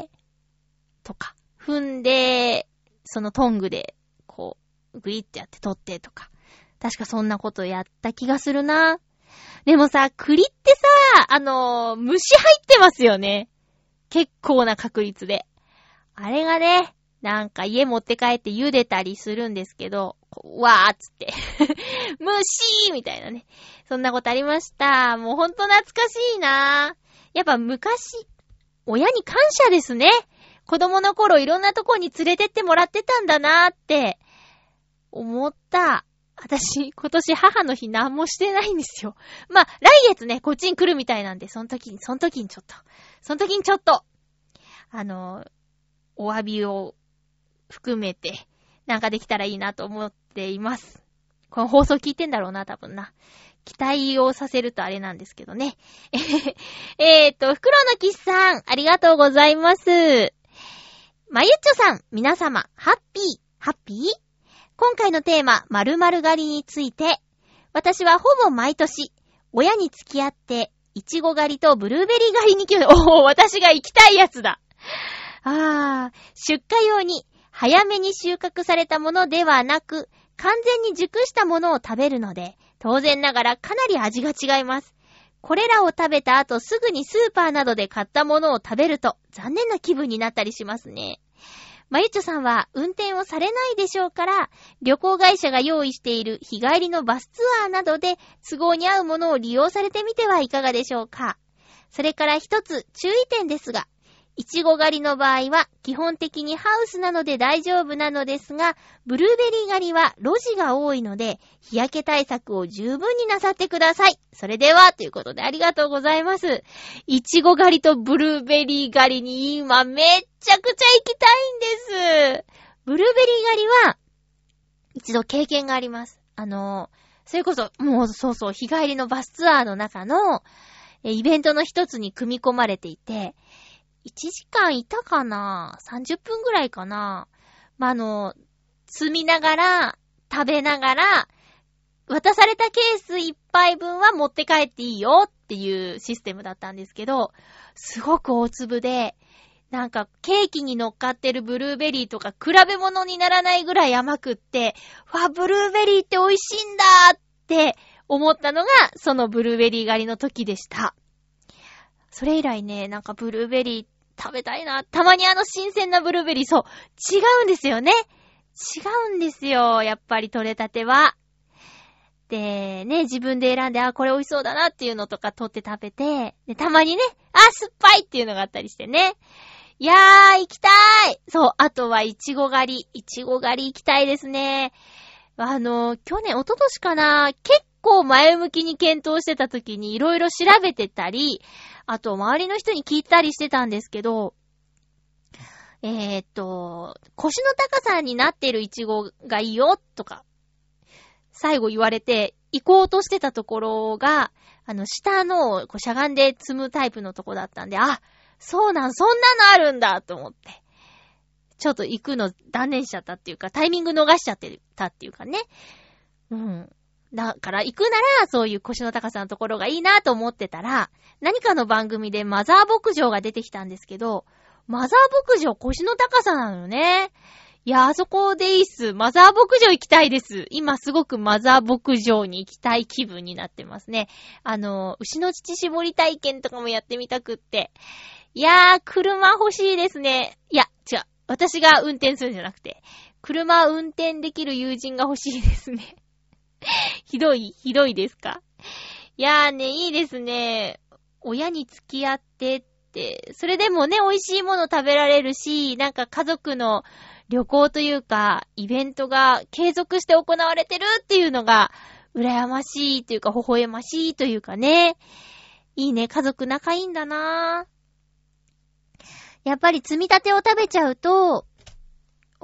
とか。踏んで、そのトングで、こう、グイってやって取ってとか。確かそんなことやった気がするな。でもさ、栗ってさ、あのー、虫入ってますよね。結構な確率で。あれがね、なんか家持って帰って茹でたりするんですけど、わーっつって 虫ーみたいなね。そんなことありました。もうほんと懐かしいなやっぱ昔、親に感謝ですね。子供の頃いろんなとこに連れてってもらってたんだなーって思った。私、今年母の日何もしてないんですよ。まあ、来月ね、こっちに来るみたいなんで、その時に、その時にちょっと、その時にちょっと、あの、お詫びを含めて、なんかできたらいいなと思っています。この放送聞いてんだろうな、多分な。期待をさせるとあれなんですけどね。えっと、袋のキスさん、ありがとうございます。まゆっちょさん、皆様、ハッピー、ハッピー？今回のテーマ、〇〇狩りについて、私はほぼ毎年、親に付き合って、いちご狩りとブルーベリー狩りに来る、おお、私が行きたいやつだ。あー、出荷用に、早めに収穫されたものではなく、完全に熟したものを食べるので、当然ながらかなり味が違います。これらを食べた後すぐにスーパーなどで買ったものを食べると残念な気分になったりしますね。まゆちょさんは運転をされないでしょうから、旅行会社が用意している日帰りのバスツアーなどで都合に合うものを利用されてみてはいかがでしょうか。それから一つ注意点ですが、いちご狩りの場合は基本的にハウスなので大丈夫なのですが、ブルーベリー狩りは路地が多いので、日焼け対策を十分になさってください。それでは、ということでありがとうございます。いちご狩りとブルーベリー狩りに今めっちゃくちゃ行きたいんです。ブルーベリー狩りは、一度経験があります。あの、それこそ、もうそうそう、日帰りのバスツアーの中の、イベントの一つに組み込まれていて、1時間いたかな ?30 分ぐらいかな？まあ、の、積みながら、食べながら、渡されたケース1杯分は持って帰っていいよっていうシステムだったんですけど、すごく大粒で、なんかケーキに乗っかってるブルーベリーとか比べ物にならないぐらい甘くって、わ、ブルーベリーって美味しいんだって思ったのが、そのブルーベリー狩りの時でした。それ以来ね、なんかブルーベリーっ食べたいな。たまにあの新鮮なブルーベリー、そう、違うんですよね。違うんですよ。やっぱり取れたては。で、ね、自分で選んで、あ、これ美味しそうだなっていうのとか取って食べて、で、たまにね、あ、酸っぱいっていうのがあったりしてね。いやー、行きたいそう、あとは、いちご狩り。いちご狩り行きたいですね。あの、去年、おととしかな、結構前向きに検討してた時にいろいろ調べてたり、あと、周りの人に聞いたりしてたんですけど、えー、っと、腰の高さになってるイチゴがいいよ、とか、最後言われて、行こうとしてたところが、あの、下の、こう、しゃがんで積むタイプのとこだったんで、あ、そうなん、そんなのあるんだと思って。ちょっと行くの断念しちゃったっていうか、タイミング逃しちゃってたっていうかね。うん。だから行くなら、そういう腰の高さのところがいいなと思ってたら、何かの番組でマザー牧場が出てきたんですけど、マザー牧場腰の高さなのよね。いや、あそこでいいっす。マザー牧場行きたいです。今すごくマザー牧場に行きたい気分になってますね。あの、牛の乳絞り体験とかもやってみたくって。いやー、車欲しいですね。いや、違う。私が運転するんじゃなくて、車運転できる友人が欲しいですね。ひどい、ひどいですか？いやーね、いいですね。親に付き合ってって、それでもね、美味しいもの食べられるし、なんか家族の旅行というか、イベントが継続して行われてるっていうのが、羨ましいというか、微笑ましいというかね。いいね、家族仲いいんだなぁ。やっぱり積み立てを食べちゃうと、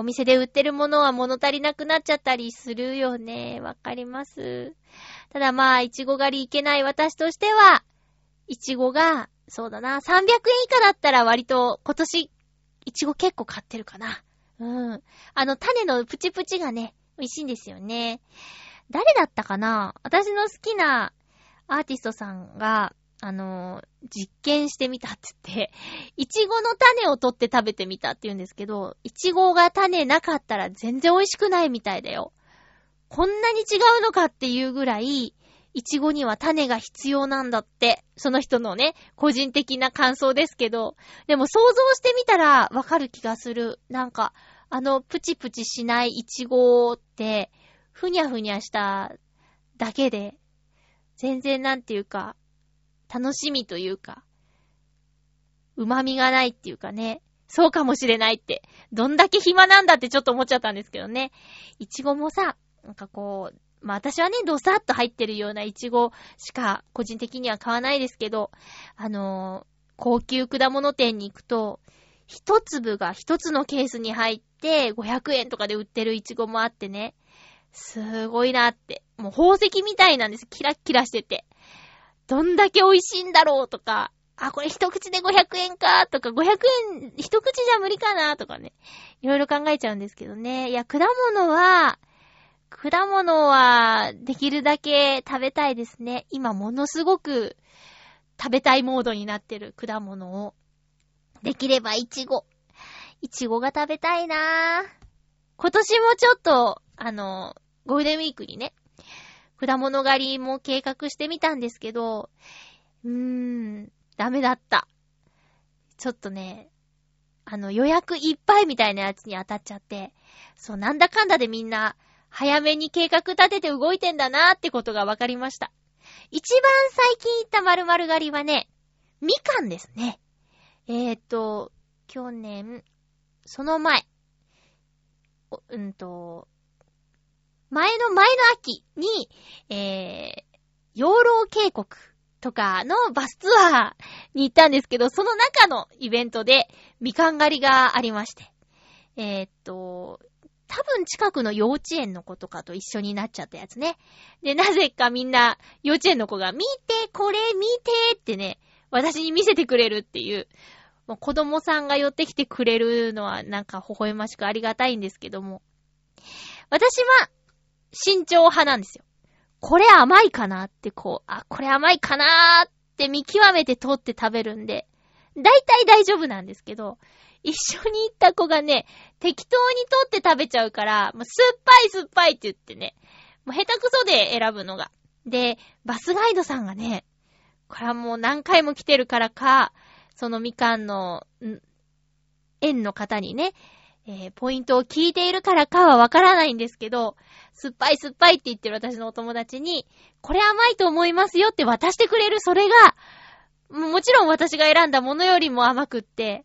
お店で売ってるものは物足りなくなっちゃったりするよね。わかります。ただまあ、いちご狩りいけない私としては、いちごが、そうだな、300円以下だったら割と今年、いちご結構買ってるかな。うん。あの、種のプチプチがね、美味しいんですよね。誰だったかな？私の好きなアーティストさんが、あの、実験してみたって言って、いちごの種を取って食べてみたって言うんですけど、いちごが種なかったら全然美味しくないみたいだよ。こんなに違うのかっていうぐらい、いちごには種が必要なんだって、その人のね、個人的な感想ですけど、でも想像してみたらわかる気がする。なんか、あのプチプチしないいちごって、ふにゃふにゃしただけで、全然なんていうか、楽しみというか、旨味がないっていうかね、そうかもしれないって、どんだけ暇なんだってちょっと思っちゃったんですけどね。いちごもさ、なんかこう、まあ私はね、ドサッと入ってるようないちごしか個人的には買わないですけど、あのー、高級果物店に行くと、一粒が一つのケースに入って500円とかで売ってるいちごもあってね、すごいなって。もう宝石みたいなんです。キラッキラしてて。どんだけ美味しいんだろうとか、あ、これ一口で500円かとか、500円一口じゃ無理かなとかね。いろいろ考えちゃうんですけどね。いや、果物は、果物は、できるだけ食べたいですね。今ものすごく食べたいモードになってる果物を。できればイチゴ。イチゴが食べたいなぁ。今年もちょっと、あの、ゴールデンウィークにね、果物狩りも計画してみたんですけど、うーん、ダメだった。ちょっとね、あの予約いっぱいみたいなやつに当たっちゃって、そう、なんだかんだでみんな、早めに計画立てて動いてんだなーってことが分かりました。一番最近行った〇〇狩りはね、みかんですね。えーと、去年、その前、うんと、前の前の秋に、えー、養老渓谷とかのバスツアーに行ったんですけど、その中のイベントでみかん狩りがありまして。えー、っと、多分近くの幼稚園の子とかと一緒になっちゃったやつね。で、なぜかみんな幼稚園の子が見て、これ見てってね、私に見せてくれるっていう。もう子供さんが寄ってきてくれるのはなんか微笑ましくありがたいんですけども。私は慎重派なんですよ。これ甘いかなってこう、あ、これ甘いかなーって見極めて取って食べるんで、だいたい大丈夫なんですけど、一緒に行った子がね、適当に取って食べちゃうから、もう酸っぱい酸っぱいって言ってね、もう下手くそで選ぶのが。で、バスガイドさんがね、これはもう何回も来てるからか、そのみかんの、ん園の方にね、えー、ポイントを聞いているからかはわからないんですけど、酸っぱい酸っぱいって言ってる私のお友達に、これ甘いと思いますよって渡してくれるそれが、もちろん私が選んだものよりも甘くって、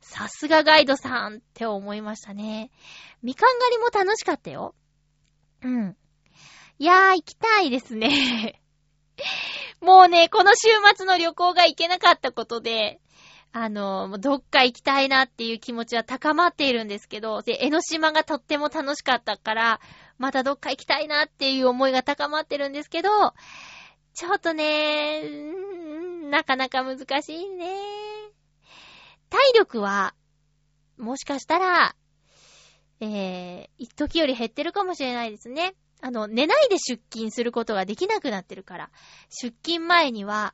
さすがガイドさんって思いましたね。みかん狩りも楽しかったよ。うん。いやー、行きたいですね。もうね、この週末の旅行が行けなかったことで、あの、どっか行きたいなっていう気持ちは高まっているんですけど、で、江ノ島がとっても楽しかったから、またどっか行きたいなっていう思いが高まってるんですけど、ちょっとね、なかなか難しいね。体力は、もしかしたら、えー、一時より減ってるかもしれないですね。あの、寝ないで出勤することができなくなってるから、出勤前には、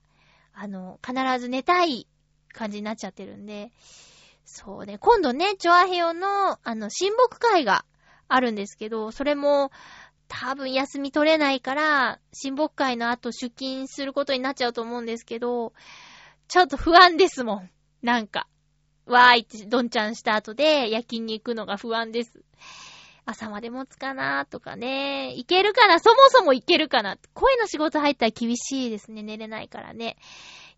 あの、必ず寝たい感じになっちゃってるんで、そうね、今度ね、チョアヘヨの、あの、親睦会があるんですけど、それも、多分休み取れないから、親睦会の後出勤することになっちゃうと思うんですけど、ちょっと不安ですもん。なんか。わーいってどんちゃんした後で夜勤に行くのが不安です。朝まで持つかなとかね。いけるかなそもそもいけるかな声の仕事入ったら厳しいですね。寝れないからね。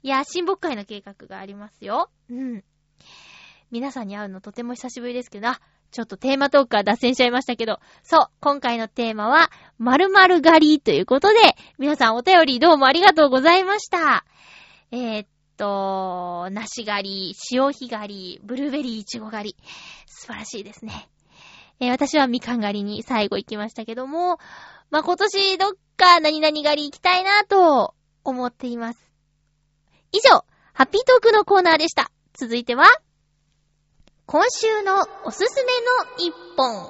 いや、親睦会の計画がありますよ。うん。皆さんに会うのとても久しぶりですけど、あ、ちょっとテーマトークから脱線しちゃいましたけど、そう、今回のテーマは、〇〇狩りということで、皆さんお便りどうもありがとうございました。えー、っと、梨狩り、潮干狩り、ブルーベリーイチゴ狩り。素晴らしいですね。えー、私はみかん狩りに最後行きましたけども、まあ、今年どっか何々狩り行きたいなと思っています。以上、ハッピートークのコーナーでした。続いては、今週のおすすめの一本。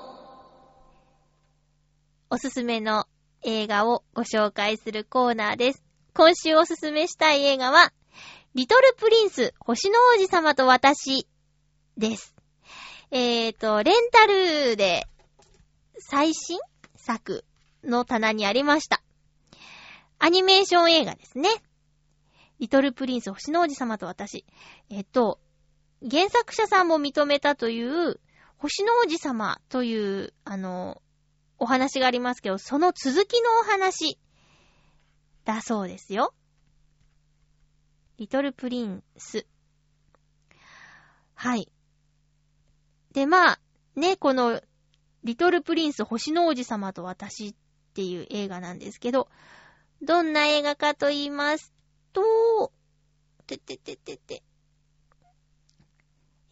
おすすめの映画をご紹介するコーナーです。今週おすすめしたい映画は、リトルプリンス、星の王子様と私です。えーと、レンタルで最新作の棚にありました。アニメーション映画ですね。リトルプリンス星の王子様と私。えっと、原作者さんも認めたという、星の王子様という、あの、お話がありますけど、その続きのお話だそうですよ。リトルプリンス。はい。で、まあ、ね、この、リトルプリンス星の王子様と私っていう映画なんですけど、どんな映画かと言いますと、ててててて。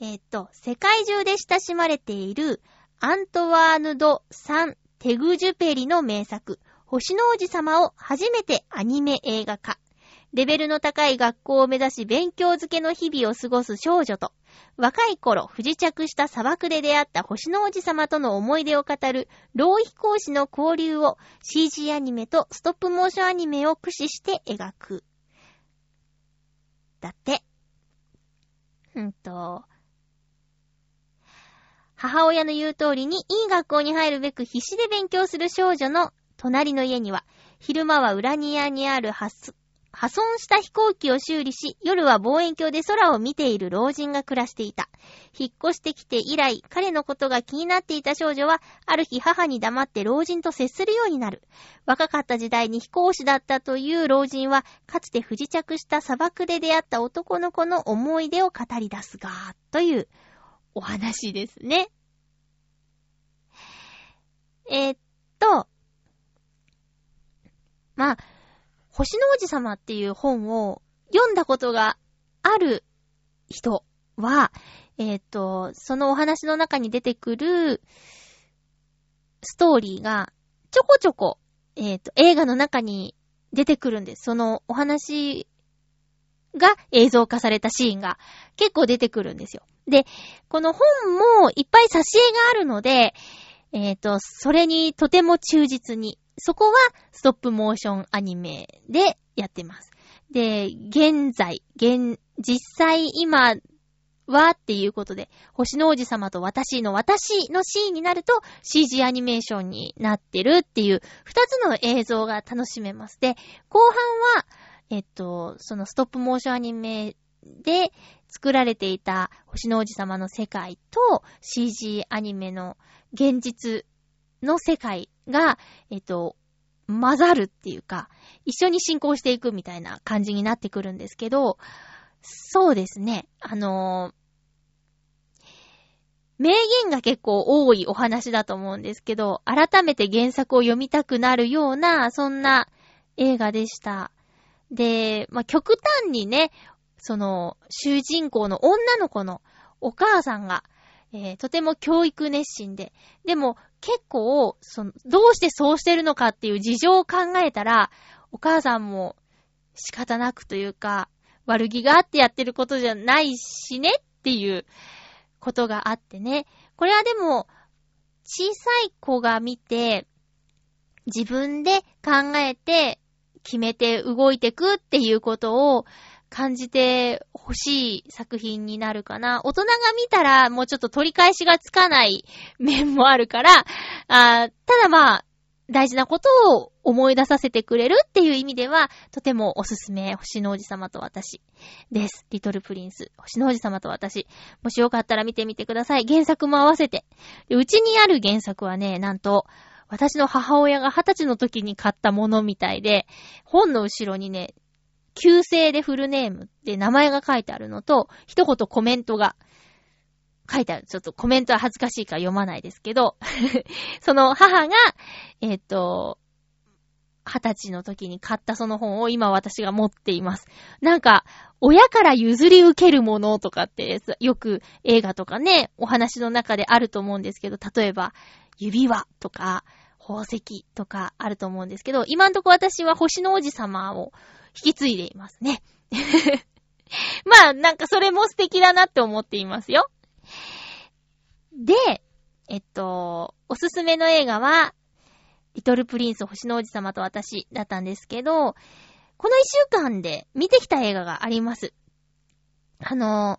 えっ、と、世界中で親しまれているアントワーヌ・ド・サン・テグジュペリの名作、星の王子様を初めてアニメ映画化。レベルの高い学校を目指し勉強漬けの日々を過ごす少女と、若い頃不時着した砂漠で出会った星の王子様との思い出を語る浪費講師の交流を CG アニメとストップモーションアニメを駆使して描く。だって。うんと、母親の言う通りにいい学校に入るべく必死で勉強する少女の隣の家には、昼間は裏庭にある発破損した飛行機を修理し、夜は望遠鏡で空を見ている老人が暮らしていた。引っ越してきて以来、彼のことが気になっていた少女は、ある日母に黙って老人と接するようになる。若かった時代に飛行士だったという老人は、かつて不時着した砂漠で出会った男の子の思い出を語り出すが、というお話ですね。えー、っと、まあ、星の王子様っていう本を読んだことがある人は、えっ、ー、と、そのお話の中に出てくるストーリーがちょこちょこ、えっ、ー、と、映画の中に出てくるんです。そのお話が映像化されたシーンが結構出てくるんですよ。で、この本もいっぱい挿絵があるので、えっ、ー、と、それにとても忠実に、そこはストップモーションアニメでやってます。で、現在、現、実際今はっていうことで、星の王子様と私の私のシーンになると CG アニメーションになってるっていう二つの映像が楽しめます。で、後半は、えっと、そのストップモーションアニメで作られていた星の王子様の世界と CG アニメの現実の世界が、えっと、混ざるっていうか、一緒に進行していくみたいな感じになってくるんですけど、そうですね。あのー、名言が結構多いお話だと思うんですけど、改めて原作を読みたくなるような、そんな映画でした。で、まあ、極端にね、その、主人公の女の子のお母さんが、えー、とても教育熱心で、でも結構、その、どうしてそうしてるのかっていう事情を考えたら、お母さんも仕方なくというか、悪気があってやってることじゃないしねっていうことがあってね。これはでも、小さい子が見て、自分で考えて、決めて動いてくっていうことを感じて欲しい作品になるかな。大人が見たらもうちょっと取り返しがつかない面もあるから、あただまあ、大事なことを思い出させてくれるっていう意味では、とてもおすすめ、星の王子様と私です。リトルプリンス、星の王子様と私。もしよかったら見てみてください。原作も合わせて。うちにある原作はね、なんと、私の母親が二十歳の時に買ったものみたいで、本の後ろにね、旧姓でフルネームって名前が書いてあるのと、一言コメントが書いてある。ちょっとコメントは恥ずかしいから読まないですけど、その母が、えっ、ー、と、二十歳の時に買ったその本を今私が持っています。なんか、親から譲り受けるものとかってよく映画とかね、お話の中であると思うんですけど、例えば、指輪とか、宝石とかあると思うんですけど、今んとこ私は星の王子様を引き継いでいますね。まあ、なんかそれも素敵だなって思っていますよ。で、えっと、おすすめの映画は、リトルプリンス星の王子様と私だったんですけど、この一週間で見てきた映画があります。あの、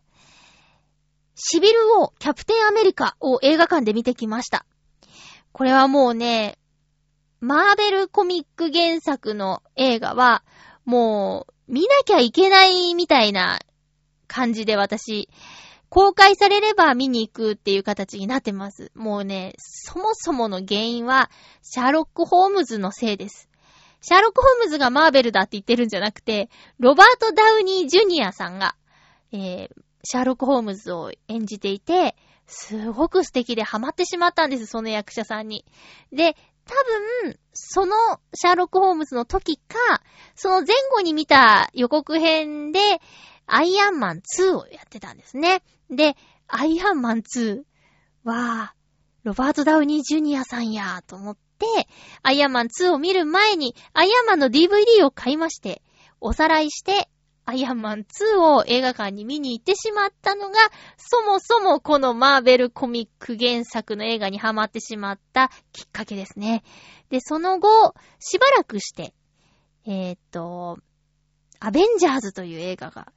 シビル王キャプテンアメリカを映画館で見てきました。これはもうね、マーベルコミック原作の映画は、もう、見なきゃいけないみたいな感じで私、公開されれば見に行くっていう形になってます。もうね、そもそもの原因は、シャーロック・ホームズのせいです。シャーロック・ホームズがマーベルだって言ってるんじゃなくて、ロバート・ダウニー・ジュニアさんが、えー、シャーロック・ホームズを演じていて、すごく素敵でハマってしまったんです、その役者さんに。で、多分、そのシャーロック・ホームズの時か、その前後に見た予告編で、アイアンマン2をやってたんですね。で、アイアンマン2は、ロバート・ダウニー・ジュニアさんや、と思って、アイアンマン2を見る前に、アイアンマンの DVD を買いまして、おさらいして、アイアンマン2を映画館に見に行ってしまったのが、そもそもこのマーベルコミック原作の映画にハマってしまったきっかけですね。で、その後、しばらくして、えー、っと、アベンジャーズという映画が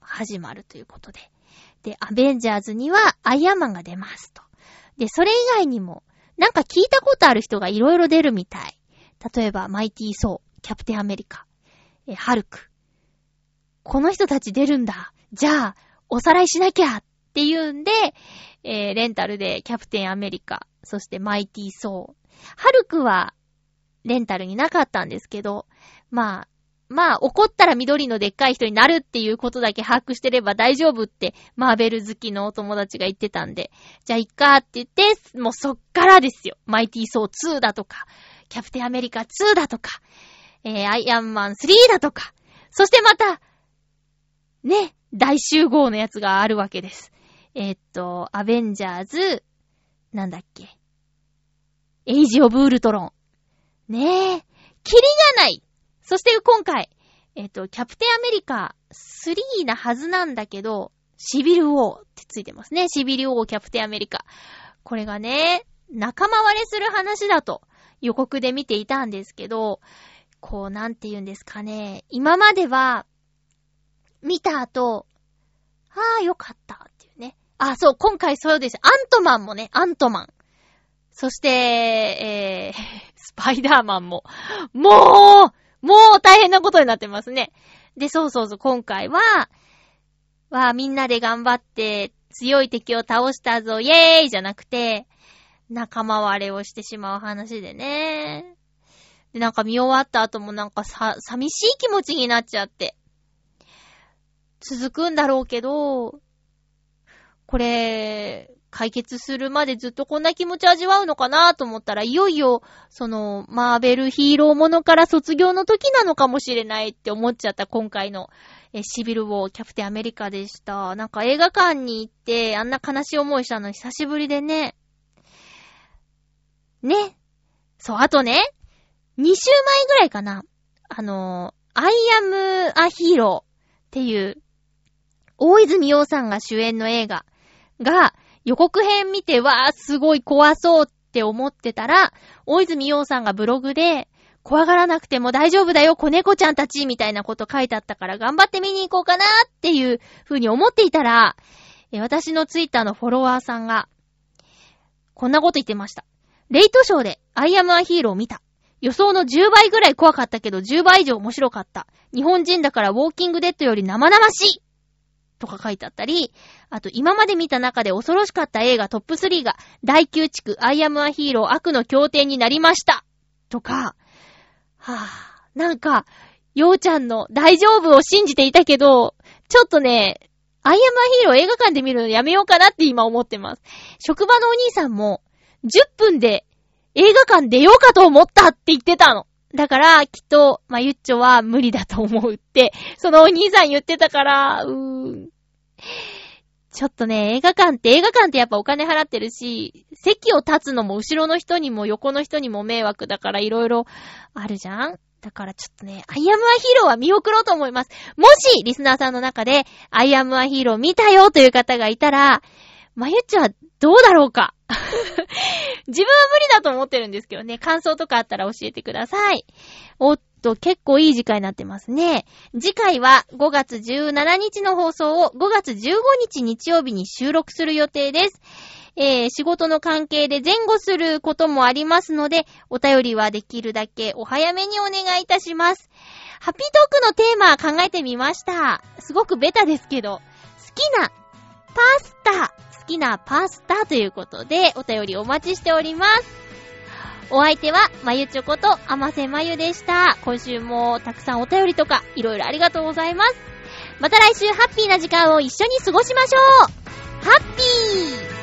始まるということで。で、アベンジャーズにはアイアンマンが出ますと。で、それ以外にも、なんか聞いたことある人がいろいろ出るみたい。例えば、マイティー・ソー、キャプテン・アメリカ、ハルク、この人たち出るんだ。じゃあ、おさらいしなきゃっていうんで、えー、レンタルでキャプテンアメリカ、そしてマイティーソー。ハルクは、レンタルになかったんですけど、まあ、まあ、怒ったら緑のでっかい人になるっていうことだけ把握してれば大丈夫って、マーベル好きのお友達が言ってたんで、じゃあ、いっかって言って、もうそっからですよ。マイティーソー2だとか、キャプテンアメリカ2だとか、えー、アイアンマン3だとか、そしてまた、ね、大集合のやつがあるわけです。えー、っと、アベンジャーズ、なんだっけ？エイジ・オブ・ウルトロン。ねえ、キリがないそして今回、えっと、キャプテンアメリカ3なはずなんだけど、シビル・ウォーってついてますね。シビル・ウォーキャプテンアメリカ。これがね、仲間割れする話だと予告で見ていたんですけど、こう、なんて言うんですかね。今までは、見た後、ああ、よかったっていうねあ、そう、今回そうです。アントマンもね、アントマン。そして、えー、スパイダーマンも。もう、もう大変なことになってますね。で、そうそうそう、今回は、は、みんなで頑張って強い敵を倒したぞ、イェーイじゃなくて、仲間割れをしてしまう話でね。で、なんか見終わった後もなんかさ、寂しい気持ちになっちゃって。続くんだろうけど、これ、解決するまでずっとこんな気持ち味わうのかなと思ったら、いよいよ、その、マーベルヒーローものから卒業の時なのかもしれないって思っちゃった今回の、え、シビルウォー、キャプテンアメリカでした。なんか映画館に行って、あんな悲しい思いしたの久しぶりでね。ね。そう、あとね、2週前ぐらいかな。あの、I am a hero っていう、大泉洋さんが主演の映画が、予告編見て、わー、すごい怖そうって思ってたら、大泉洋さんがブログで、怖がらなくても大丈夫だよ、子猫ちゃんたち、みたいなこと書いてあったから頑張って見に行こうかなっていう風に思っていたら、私のツイッターのフォロワーさんが、こんなこと言ってました。レイトショーでアイアムアヒーローを見た。予想の10倍ぐらい怖かったけど10倍以上面白かった。日本人だからウォーキングデッドより生々しいとか書いてあったり、あと今まで見た中で恐ろしかった映画トップ3が、大宮地区アイアムアヒーロー悪の経典になりましたとか、はぁ、あ、なんか、ようちゃんの大丈夫を信じていたけど、ちょっとね、アイアムアヒーロー映画館で見るのやめようかなって今思ってます。職場のお兄さんも、10分で映画館出ようかと思ったって言ってたの。だから、きっと、まあ、ゆっちょは無理だと思うって、そのお兄さん言ってたから、うーん。ちょっとね、映画館って映画館ってやっぱお金払ってるし、席を立つのも後ろの人にも横の人にも迷惑だからいろいろあるじゃん？だからちょっとね、アイアムアヒーローは見送ろうと思います。もし、リスナーさんの中で、アイアムアヒーロー見たよという方がいたら、まゆっちょはどうだろうか？自分は無理だと思ってるんですけどね、感想とかあったら教えてください。おっと、結構いい時間になってますね。次回は5月17日の放送を5月15日日曜日に収録する予定です。えー、仕事の関係で前後することもありますので、お便りはできるだけお早めにお願いいたします。ハピートークのテーマ考えてみました。すごくベタですけど、好きなパスタ、きなパスタということで、お便りお待ちしております。お相手は、まゆちょこと、あませまゆでした。今週もたくさんお便りとか、いろいろありがとうございます。また来週ハッピーな時間を一緒に過ごしましょうハッピー